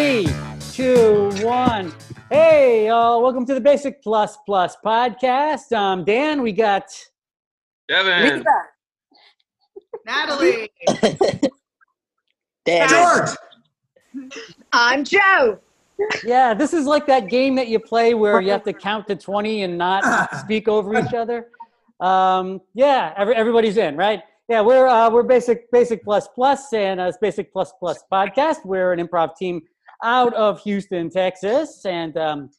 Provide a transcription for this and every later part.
Three, two, one. Hey, uh, welcome to the Basic Plus Plus podcast. Um, Dan, we got Devan. Natalie. Dan. George. I'm Joe. yeah. This is like that game that you play where you have to count to twenty and not speak over each other. Um, yeah, every, everybody's in, right? Yeah, we're uh, we're basic basic plus plus and uh, it's basic plus plus podcast. We're an improv team out of Houston, Texas, and um,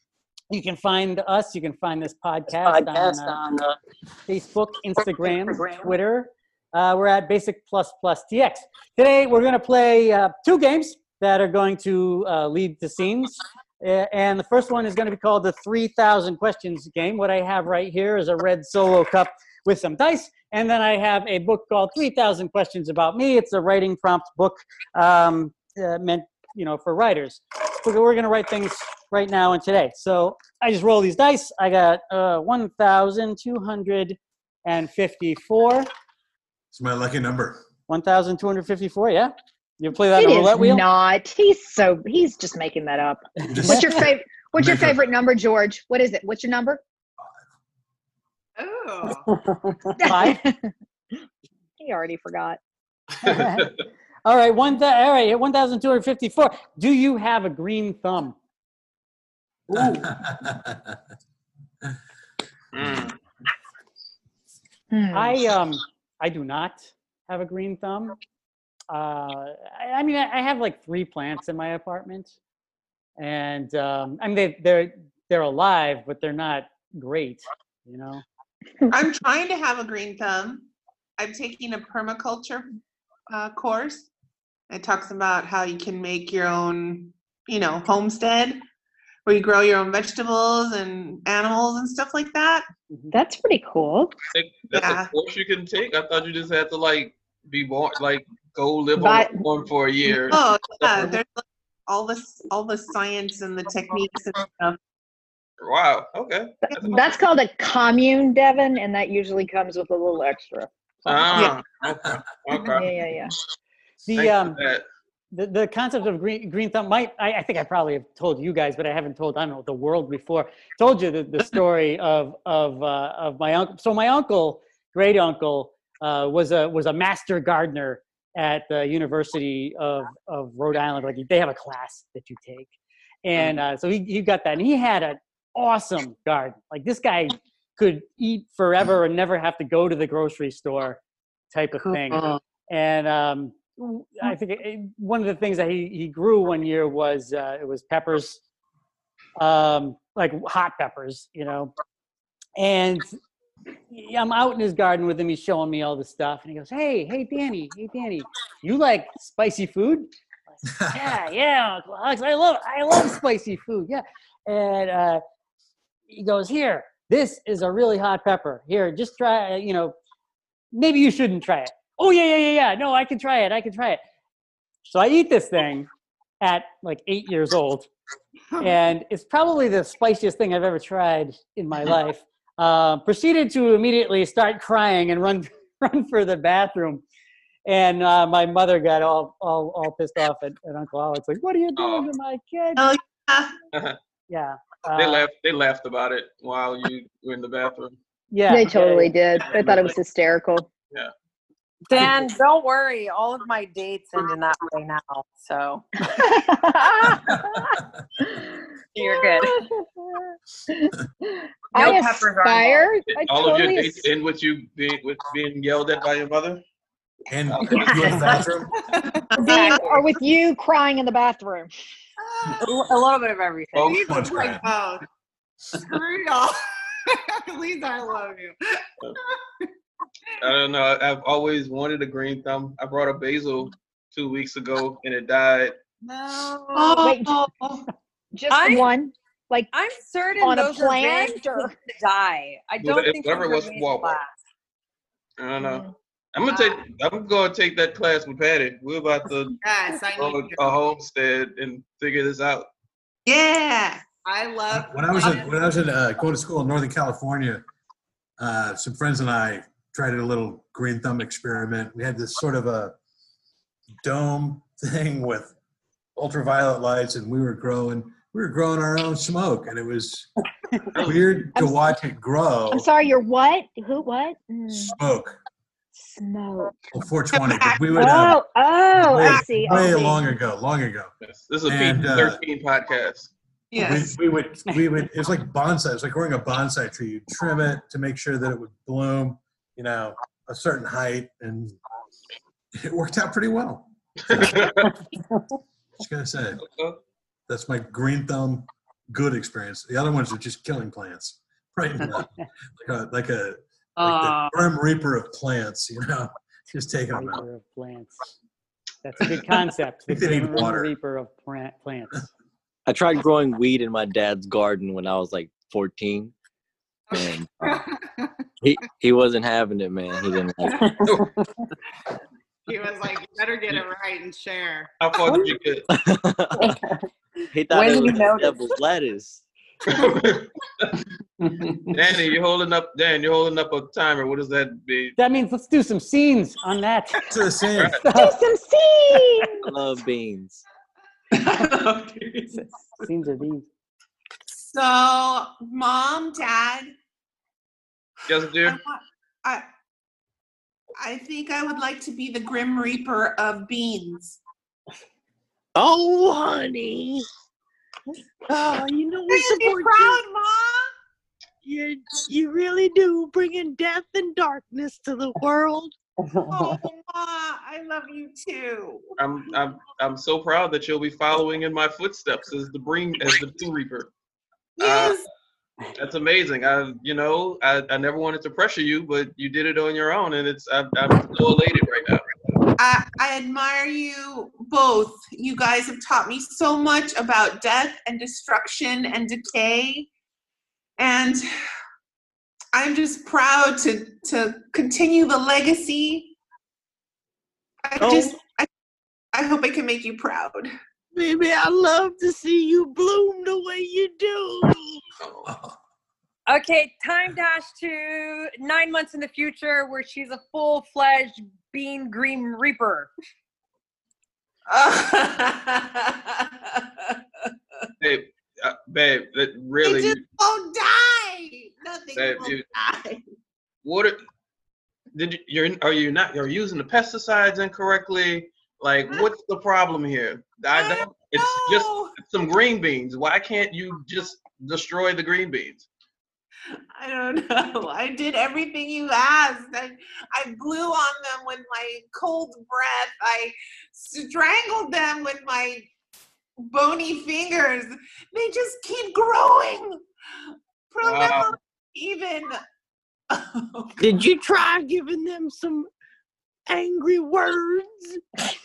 you can find us. You can find this podcast, Podcast on, uh, on uh, Facebook, Instagram, Twitter. Uh, we're at Basic Plus Plus TX. Today, we're going to play uh, two games that are going to uh, lead to scenes. And the first one is going to be called the 3,000 Questions game. What I have right here is a red solo cup with some dice. And then I have a book called 3,000 Questions About Me. It's a writing prompt book um, uh, meant you know, for writers. We're, we're going to write things right now and today. So I just roll these dice. I got uh, 1,254. It's my lucky number. 1,254, yeah? You play that It roulette is wheel? not. He's so he's just making that up. What's your favorite? What's your favorite number, George? What is it? What's your number? Oh. Five? he already forgot. all right, one th- all right, 1,254. Do you have a green thumb? Mm. Hmm. I um I do not have a green thumb. Uh, I, I mean, I, I have like three plants in my apartment, and um, I mean they they're they're alive, but they're not great. You know. I'm trying to have a green thumb. I'm taking a permaculture uh, course. It talks about how you can make your own, you know, homestead where you grow your own vegetables and animals and stuff like that. That's pretty cool. Think That's Yeah. a course you can take. I thought you just had to like be born, like go live But- on a farm for a year. Oh, yeah. There's like, all this, all the science and the techniques and stuff. Wow. Okay. That's That's called a commune, Devan, and that usually comes with a little extra. Ah, okay. Okay. Yeah, yeah, yeah. The um the, the concept of green green thumb might I, I think I probably have told you guys, but I haven't told I don't know the world before. Told you the, the story of of uh, of my uncle. So my uncle, great uncle, uh, was a was a master gardener at the University of of Rhode Island. Like they have a class that you take, and uh, so he he got that, and he had an awesome garden. Like this guy could eat forever and never have to go to the grocery store, type of thing and um, I think it, one of the things that he, he grew one year was uh, it was peppers, um, like hot peppers, you know. And I'm out in his garden with him. He's showing me all the stuff, and he goes, "Hey, hey, Danny, hey, Danny, you like spicy food?" Said, yeah, yeah, Uncle Alex, I love I love spicy food. Yeah, and uh, he goes, "Here, this is a really hot pepper. Here, just try. You know, maybe you shouldn't try it." Oh yeah yeah yeah yeah no i can try it i can try it so i eat this thing at like eight years old and it's probably the spiciest thing i've ever tried in my life uh, proceeded to immediately start crying and run run for the bathroom and uh, my mother got all all, all pissed off at, at uncle alex like what are you doing Oh. to my kid Oh, yeah. yeah they uh, laughed. They laughed about it while you were in the bathroom. yeah They yeah, totally did. They thought it was hysterical. Dan, don't worry. All of my dates end in that way now. So you're good. I No peppers are aspire. I All of your totally dates end with you being with being yelled at by your mother. Oh, and you in the bathroom. being, or with you crying in the bathroom. A l- a little bit of everything. Oh, These Much like both. Screw y'all. At least I love you. Uh, I don't know. I've always wanted a green thumb. I brought a basil two weeks ago and it died. No. Wait. Just I- one, like I'm certain on a those are very plant or to die. I don't it- think whatever those was are made to last. I don't know. I'm gonna take. I'm gonna take that class with Patty. We're about to Yes, I go need to a homestead and figure this out. Yeah. I love When I was in, when I was in uh, going to school in Northern California, uh, some friends and I tried a little green thumb experiment. We had this sort of a dome thing with ultraviolet lights, and we were growing. We were growing our own smoke, and it was weird to I'm- watch it grow. I'm sorry, you're what? Who, what? Mm, Smoke. smoke. Well, 420. we would. Uh, Oh, oh, way, I see. I way see. long ago. Long ago. Yes, This is a And, uh, P13 podcast. Yes. We, we would we would it was like bonsai. It was like growing a bonsai tree. You trim it to make sure that it would bloom, you know, a certain height, and it worked out pretty well. Just gonna say that's my green thumb good experience. The other ones are just killing plants right now, like a like a like Uh, the grim reaper of plants. You know, just taking them out. Reaper of plants. That's a good concept. The think they need Grim water. Reaper of plant, plants. I tried growing weed in my dad's garden when I was like 14, and uh, he he wasn't having it, man. He didn't like it. He was like, you better get it right and share. How far did you get? he thought When it did was notice? devil's lettuce. Danny, you're holding up. Dan, you're holding up a timer. What does that mean? That means let's do some scenes on that. To the same. Do some seeds. I love beans. scenes are beans. So, mom, dad, Yes, I, dear. want- I, I think I would like to be the Grim Reaper of beans. Oh, honey. Oh, you know we Are you support you. proud, mom? You, you really do bringing death and darkness to the world. Oh, ma, I love you too. I'm I'm I'm so proud that you'll be following in my footsteps as the bring as the Blue Reaper. Uh, yes. That's amazing. I you know I, I never wanted to pressure you, but you did it on your own, and it's I'm, I'm so elated right now. I, I admire you both. You guys have taught me so much about death and destruction and decay. And I'm just proud to to continue the legacy. I Oh. just I, I hope I can make you proud. Baby, I love to see you bloom the way you do. Okay, time dash to nine months in the future where she's a full fledged bean green reaper. Babe, uh, babe, that really. It just won't die. Nothing Babe, will you- die. what are, did you, you're are you not you're using the pesticides incorrectly? Like, what's the problem here? I don't. It's just some green beans. Why can't you just destroy the green beans? I don't know. I did everything you asked. I, I blew on them with my cold breath. I strangled them with my bony fingers. They just keep growing. Wow. Remember, even. Did you try giving them some angry words?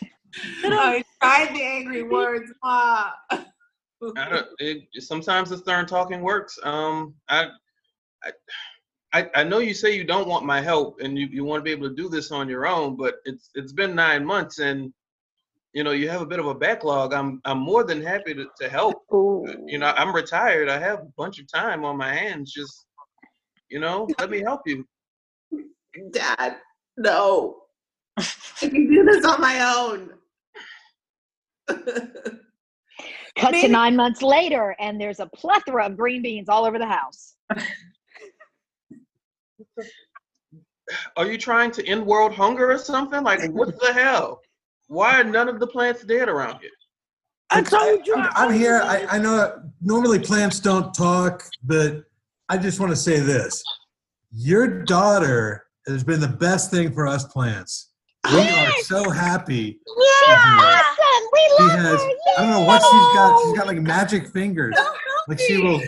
I tried the angry words, Ma. I don't, it, sometimes the stern talking works. Um, I, I, I, I know you say you don't want my help and you, you want to be able to do this on your own, but it's it's been nine months and you know you have a bit of a backlog. I'm I'm more than happy to, to help. You know I'm retired. I have a bunch of time on my hands. Just you know, let me help you. Dad, no. I can do this on my own. Cut to nine months later, and there's a plethora of green beans all over the house. Are you trying to end world hunger or something? Like what the hell? Why are none of the plants dead around here? I told you. I'm, I'm here. I, I know normally plants don't talk, but I just want to say this. Your daughter has been the best thing for us plants. We are so happy. Awesome. We She has, her. I don't know what she's got. She's got like magic fingers. Like she will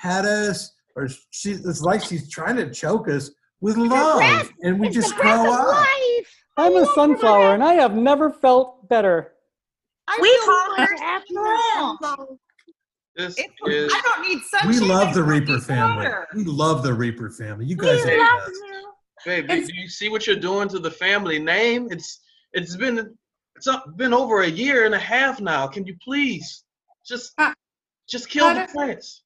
pet us, or she, it's like she's trying to choke us with love. breath. And we just grow up. life. I'm a sunflower, and I have never felt better. We feel call her worse April. This It's, is I don't need sunshine. We love the Reaper family. water. We love the Reaper family. You guys are We the love best. Babe, do, do you see what you're doing to the family name? It's it's been it's up- been over a year and a half now. Can you please just Uh, just kill the do- plants,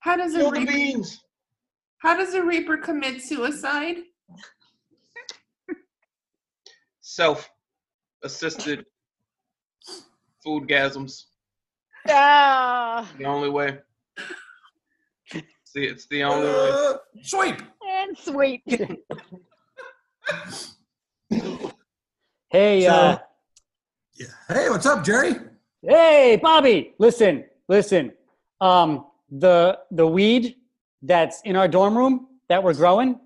How does a kill the reaper, beans? how does a reaper commit suicide? Self-assisted food gasms. Ah, The only way. See, it's the only way. Uh, sweep. and sweep. Hey, So- uh, Yeah. Hey, what's up, Jerry? hey, Bobby, listen, listen. Um, the the weed that's in our dorm room that we're growing.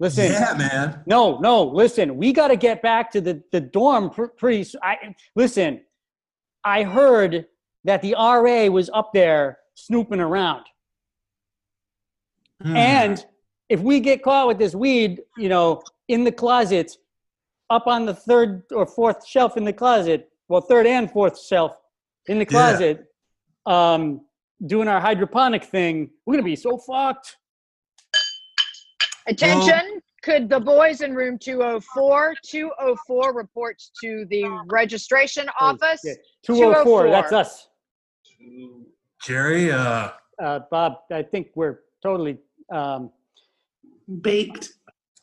Listen, Yeah, man. no, no, listen. We got to get back to the the dorm pr- pretty. I listen. I heard that the RA was up there snooping around. Hmm. And if we get caught with this weed, you know, in the closet, up on the third or fourth shelf in the closet, well, third and fourth shelf in the Yeah. closet, um, doing our hydroponic thing, we're gonna be so fucked. Attention, could the boys in room 204, 204 reports to the registration office? Yeah, 204, 204. that's us. Jerry, uh, Uh, Bob, I think we're totally. Um, Baked.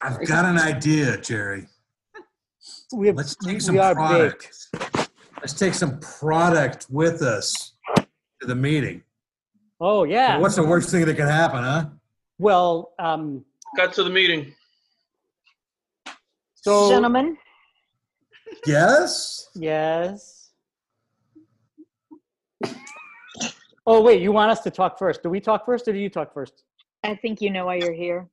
I've got an idea, Jerry. we have, Let's take some we are product. baked. Let's take some product with us to the meeting. Oh yeah. What's the worst thing that could happen, huh? Well, um, Cut to the meeting. so Gentlemen, Yes. Yes. Oh wait, you want us to talk first? Do we talk first, or do you talk first? I think you know why you're here.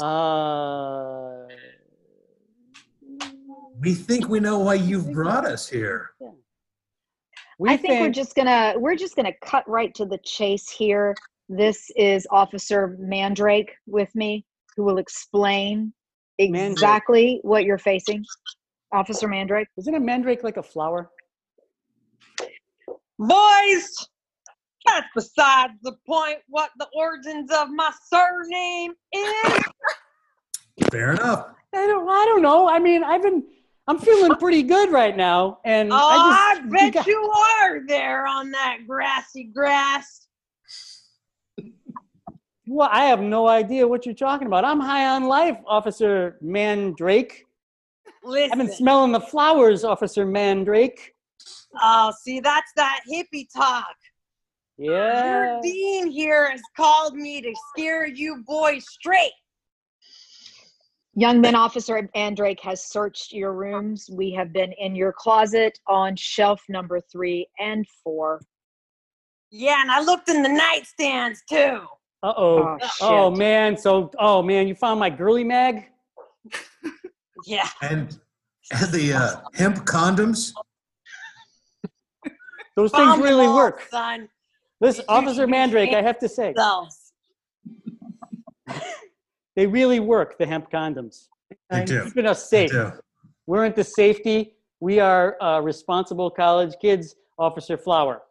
Uh, We think we know why you've brought us here. we I think, we're just gonna we're just gonna cut right to the chase here. This is Officer Mandrake with me, who will explain Mandrake. exactly what you're facing. Officer Mandrake. Isn't a mandrake like a flower? Boys, that's besides the point what the origins of my surname is. Fair enough. I don't. I don't know. I mean, I've been. I'm feeling pretty good right now, and Oh, I I, just. bet got- you are there on that grassy grass. Well, I have no idea what you're talking about. I'm high on life, Officer Mandrake. I've been smelling the flowers, Officer Mandrake. oh, see, that's that hippie talk. Yeah. Your dean here has called me to scare you boys straight. Young Men Officer Mandrake has searched your rooms. We have been in your closet on shelf number three and four. Yeah, and I looked in the nightstands too. Uh oh. Oh, shit. Oh man. So, oh man, you found my girly mag. Yeah. And, and the uh, hemp condoms. Those Found things really all, work. son. Listen, Officer Mandrake, I have to say, Themselves. They really work. The hemp condoms. They do. Keeping us They safe. do. We're into safety. We are uh, responsible college kids. Officer Flower.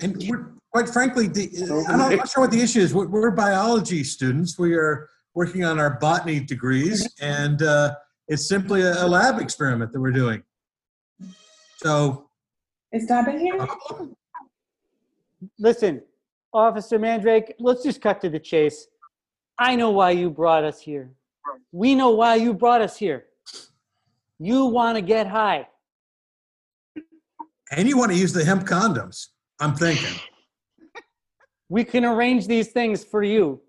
And we're, quite frankly, the, I'm, not, I'm not sure what the issue is. We're, we're biology students. We are working on our botany degrees, and uh, it's simply a, a lab experiment that we're doing. So, Is Dobbin here? Listen, Officer Mandrake, let's just cut to the chase. I know why you brought us here. We know why you brought us here. You want to get high. and you want to use the hemp condoms? I'm thinking. We can arrange these things for you.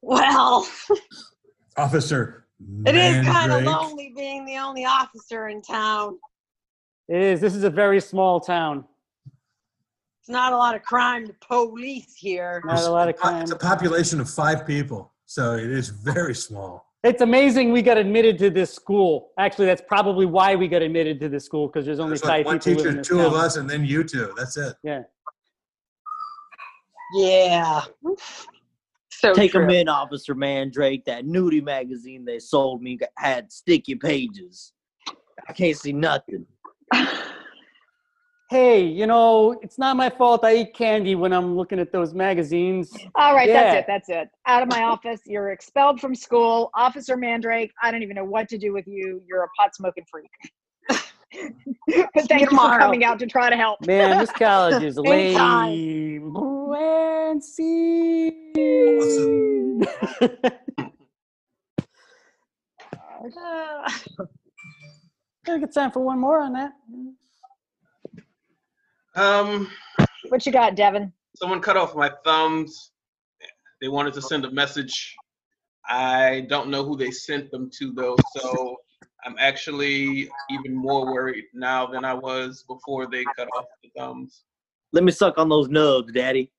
Well, Officer. it is kind of Mandrake. lonely being the only officer in town. It is. This is a very small town. It's not a lot of crime to police here. Not a lot of crime. It's a population of five people, so it is very small. It's amazing we got admitted to this school. Actually, that's probably why we got admitted to this school because there's only There's like five one people living in teacher, this two of us, and then you two. That's it. Yeah. Yeah. So Take true. them in, Officer Mandrake. That nudie magazine they sold me had sticky pages. I can't see nothing. Hey, you know, it's not my fault I eat candy when I'm looking at those magazines. All right, Yeah. that's it. That's it. Out of my office. You're expelled from school. Officer Mandrake, I don't even know what to do with you. You're a pot smoking freak. but thank you for coming out to try to help. Man, this college is Anytime. lame. Brancy. I think it's time for one more on that. Um, What you got, Devan? someone cut off my thumbs. They wanted to send a message. I don't know who they sent them to though, so I'm actually even more worried now than I was before they cut off the thumbs. Let me suck on those nubs, daddy.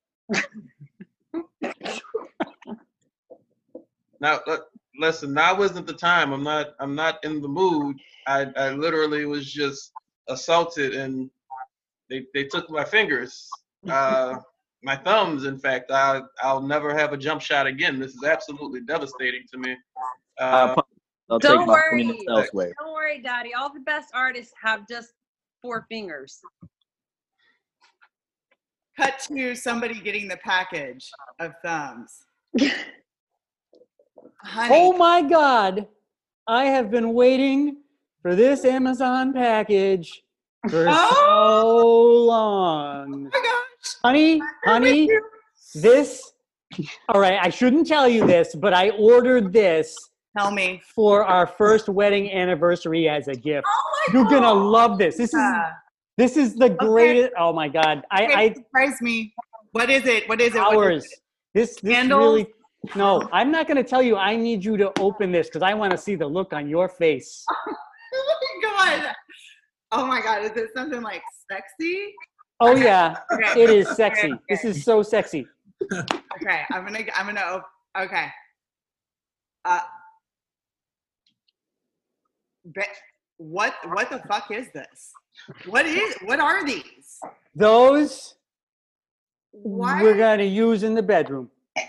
Now, look, listen, now wasn't the time. I'm not. I'm not in the mood. I, I literally was just assaulted, and they they took my fingers, uh, my thumbs. In fact, I I'll never have a jump shot again. This is absolutely devastating to me. I Uh, promise I'll Don't take my worry. elsewhere. Don't worry, Daddy. All the best artists have just four fingers. Cut to somebody getting the package of thumbs. Honey, Oh my God. I have been waiting for this Amazon package for Oh! so long. Oh my gosh. Honey, honey, this. All right, I shouldn't tell you this, but I ordered this Tell me. for our first wedding anniversary as a gift. Oh my You're gonna love this. This is this is the greatest. Oh my God, I, Okay, I surprise me. What is it? What is it? Is hours. it? This this Candles? really. No, I'm not gonna tell you. I need you to open this because I want to see the look on your face. Oh my god. Oh my god. Is it something like sexy? Oh Okay. yeah, Okay. it is sexy. Okay, This is so sexy. Okay. I'm gonna. I'm gonna. op- Okay. Uh. Be- what? What the fuck is this? What is? What are these? Those Why we're gonna use in the bedroom.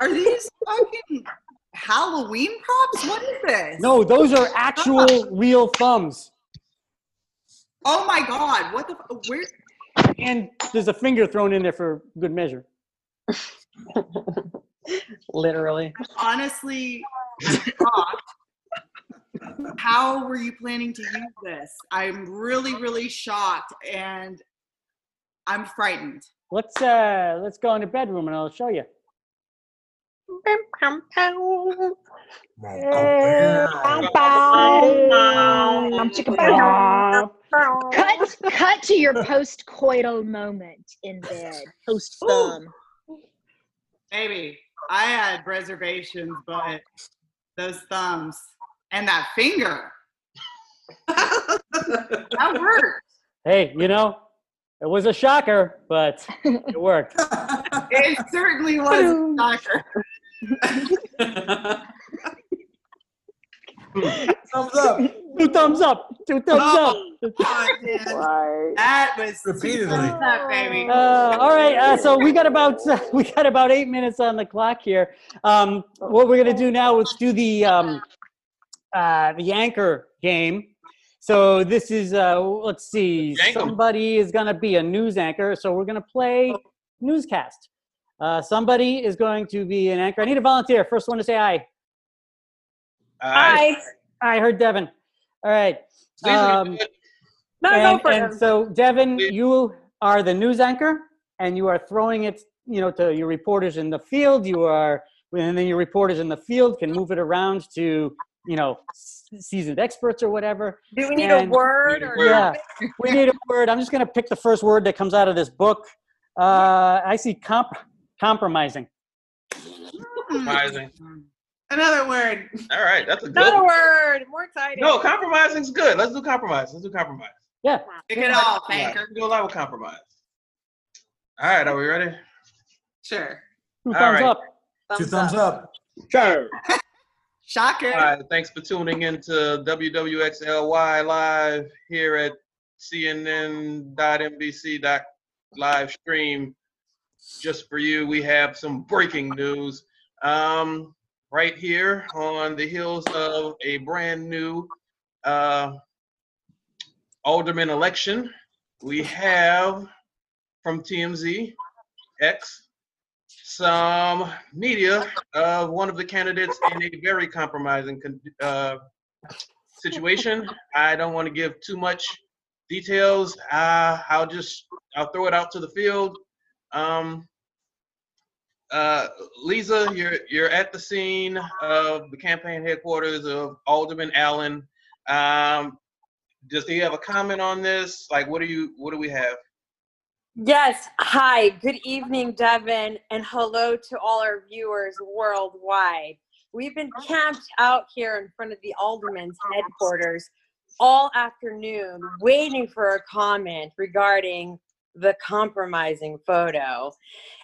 are these fucking Halloween props? What is this? No, those are actual real thumbs. Oh my god. What the? Where? And there's a finger thrown in there for good measure. Literally. honestly. How were you planning to use this? I'm really, really shocked and I'm frightened. Let's uh let's go in the bedroom and I'll show you. Cut, cut to your post-coital moment in bed. Post thumb. Baby, I had reservations, but those thumbs and that finger. that worked. Hey, you know, it was a shocker, but it worked. It certainly was a shocker. Thumbs up. Two thumbs up. Two thumbs Oh, up. God, man. That was Repeatedly. Thumbs up, baby. Uh, all right, uh, so we got about we got about eight minutes on the clock here. Um, what we're gonna do now is do the um, uh, the anchor game. So this is uh, let's see, somebody is gonna be a news anchor. So we're gonna play newscast. Uh, somebody is going to be an anchor. I need a volunteer. First one to say aye. I, I heard Devan. All right. These Um. No, and, go for and it. so Devan, Please. you are the news anchor, and you are throwing it, you know, to your reporters in the field. You are, and then your reporters in the field can move it around to, you know, seasoned experts or whatever. Do we need and- a word or. Yeah, we need a word. I'm just going to pick the first word that comes out of this book. Uh, I see comp- compromising. Compromising. Another word. All right, that's a good. Another word. More exciting. No, compromising's good. Let's do compromise. Let's do compromise. Yeah. Pick it off, Yeah, anchor. we do a lot with compromise. All right, are we ready? Sure. Two All thumbs right. up. Two thumbs up. Sure. Shocker. All right, thanks for tuning in to WWXLY live here at CNN.NBC.live stream. Just for you, we have some breaking news. Um, right here on the heels of a brand new uh, alderman election, we have from TMZ X some media of one of the candidates in a very compromising uh, situation. I don't want to give too much details. Uh, I'll just I'll throw it out to the field. Um, uh, Lisa, you're you're at the scene of the campaign headquarters of Alderman Allen. Um, does he have a comment on this? Like, what do you what do we have? Yes. Hi. Good evening, Devan, and hello to all our viewers worldwide. We've been camped out here in front of the Alderman's headquarters all afternoon waiting for a comment regarding the compromising photo.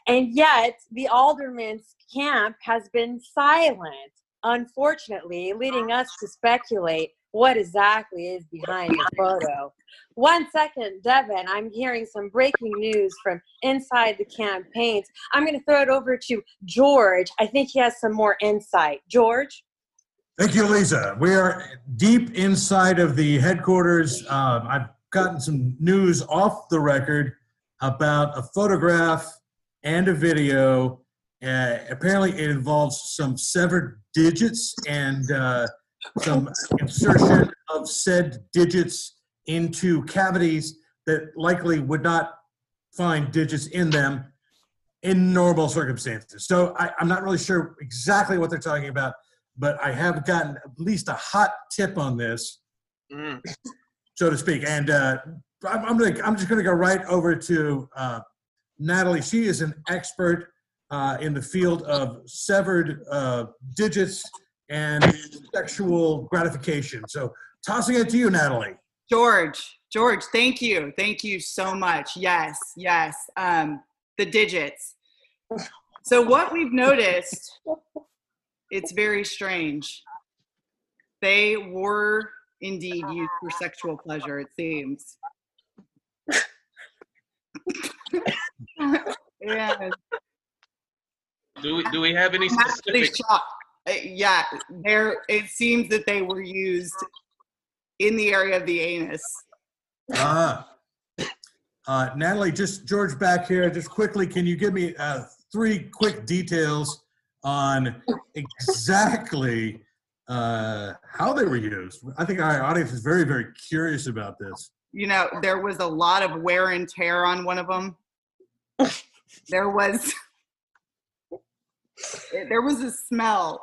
And yet, the Alderman's camp has been silent, unfortunately, leading us to speculate what exactly is behind the photo. One second, Devan, I'm hearing some breaking news from inside the campaigns. I'm going to throw it over to George. I think he has some more insight. George? Thank you, Lisa. We are deep inside of the headquarters. Um, I've gotten some news off the record about a photograph and a video. Uh, apparently, it involves some severed digits and uh, some insertion of said digits into cavities that likely would not find digits in them in normal circumstances. So I, I'm not really sure exactly what they're talking about, but I have gotten at least a hot tip on this, Mm. so to speak. And uh, I'm, gonna, I'm just gonna go right over to uh, Natalie. She is an expert uh, in the field of severed uh, digits and sexual gratification. So tossing it to you, Natalie. George, George, thank you. Thank you so much. Yes, yes. Um, the digits. So what we've noticed, it's very strange. They were indeed used for sexual pleasure, it seems. And Do we do we have any I'm specific? shocked. Uh, Yeah, there. It seems that they were used in the area of the anus. Ah. Uh, Natalie, just George back here, just quickly, can you give me uh, three quick details on exactly uh, how they were used? I think our audience is very, very curious about this. You know, there was a lot of wear and tear on one of them. There was. There was a smell.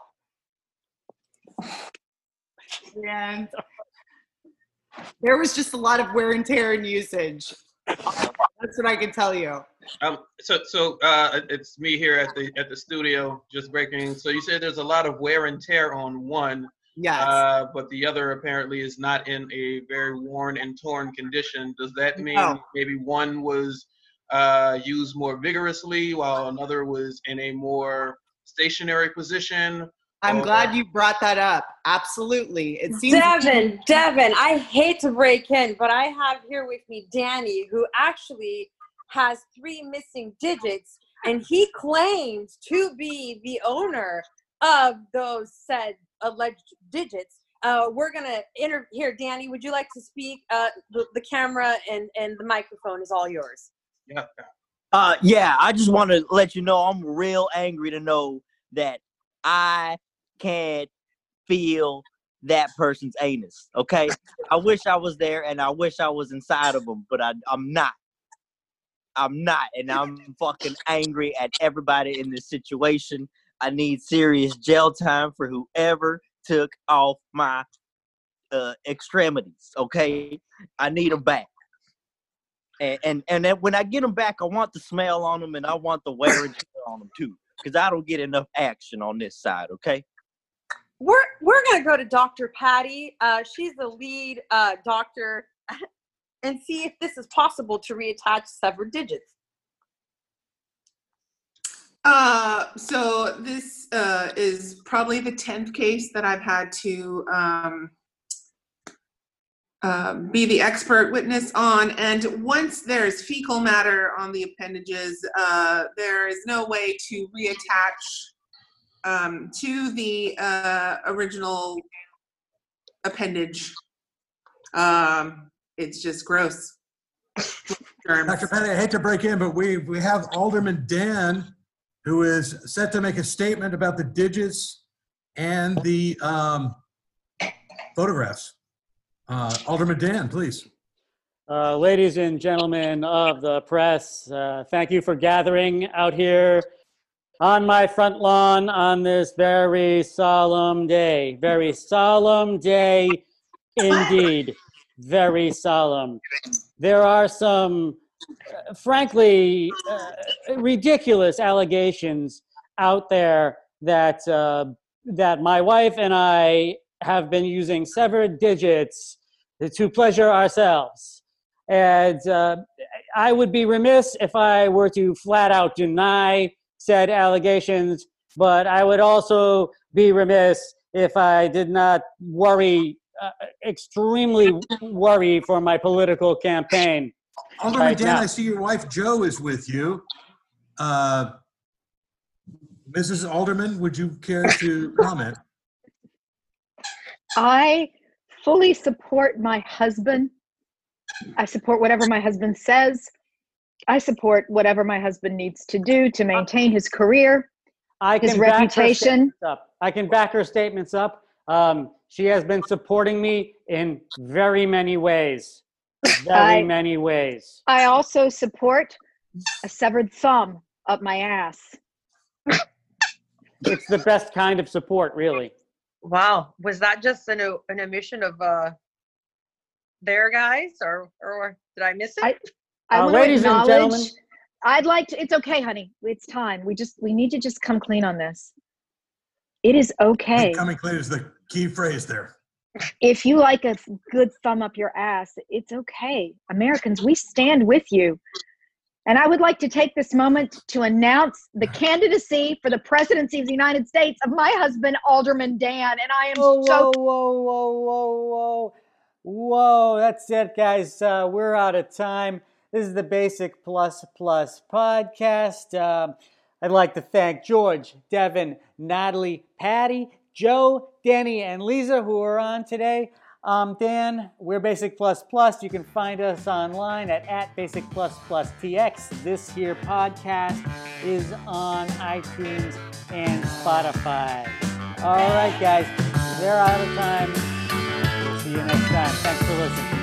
And there was just a lot of wear and tear and usage. That's what I can tell you. Um, so so uh, it's me here at the at the studio just breaking. So you said there's a lot of wear and tear on one, Yes. uh, but the other apparently is not in a very worn and torn condition. Does that mean No. maybe one was uh, used more vigorously while another was in a more stationary position? I'm or- glad you brought that up. Absolutely. It seems Devan, Devan, I hate to break in, but I have here with me Danny, who actually has three missing digits, and he claims to be the owner of those said alleged digits. Uh, we're gonna inter here, Danny. Would you like to speak? Uh, the, the camera and and the microphone is all yours. Yeah. Uh, yeah, I just want to let you know I'm real angry to know that I can't feel that person's anus. Okay, I wish I was there and I wish I was inside of them, but I, I'm not. I'm not, and I'm fucking angry at everybody in this situation. I need serious jail time for whoever took off my uh, extremities. Okay, I need them back. And and and when I get them back, I want the smell on them and I want the wear and tear on them too, because I don't get enough action on this side. Okay. We're we're gonna go to Dr. Patty. Uh, she's the lead uh, doctor, and see if this is possible to reattach severed digits. Uh, so this uh, is probably the tenth case that I've had to um, uh, be the expert witness on. And once there's fecal matter on the appendages, uh, there is no way to reattach um, to the uh, original appendage. Um, it's just gross. Dr. Petty, I hate to break in, but we, we have Alderman Dan, who is set to make a statement about the digits and the um, photographs. Uh, Alderman Dan, please. Uh, ladies and gentlemen of the press, uh, thank you for gathering out here on my front lawn on this very solemn day. Very solemn day indeed. Very solemn. There are some, frankly, uh, ridiculous allegations out there that uh, that my wife and I have been using severed digits to pleasure ourselves. And uh, I would be remiss if I were to flat out deny said allegations, but I would also be remiss if I did not worry, uh, extremely worry for my political campaign. Alderman Right Dan, now. I see your wife Joe is with you. Uh, Mrs. Alderman, would you care to comment? I fully support my husband. I support whatever my husband says. I support whatever my husband needs to do to maintain his career, I his can back her reputation. statements up. I can back her statements up. Um, she has been supporting me in very many ways. Very I- many ways. I also support a severed thumb up my ass. It's the best kind of support, really. Wow, was that just an an omission of uh their guys, or or did I miss it? I- I Uh, want to ladies and acknowledge. gentlemen. I'd like to. It's okay, honey. It's time. We just we need to just come clean on this. It is okay Coming clean is the key phrase there. If you like a good thumb up your ass. It's okay, Americans. We stand with you. And I would like to take this moment to announce the candidacy for the presidency of the United States of my husband, Alderman Dan. And I am Whoa, so whoa, whoa, whoa, whoa, whoa. Whoa, that's it, guys. Uh, we're out of time. This is the Basic Plus Plus podcast. Um, I'd like to thank George, Devan, Natalie, Patty, Joe, Danny, and Lisa who are on today. Um, Dan, we're Basic Plus Plus. You can find us online at, at Basic Plus Plus TX. This here podcast is on iTunes and Spotify. All right, guys, they're out of time. We'll see you next time. Thanks for listening.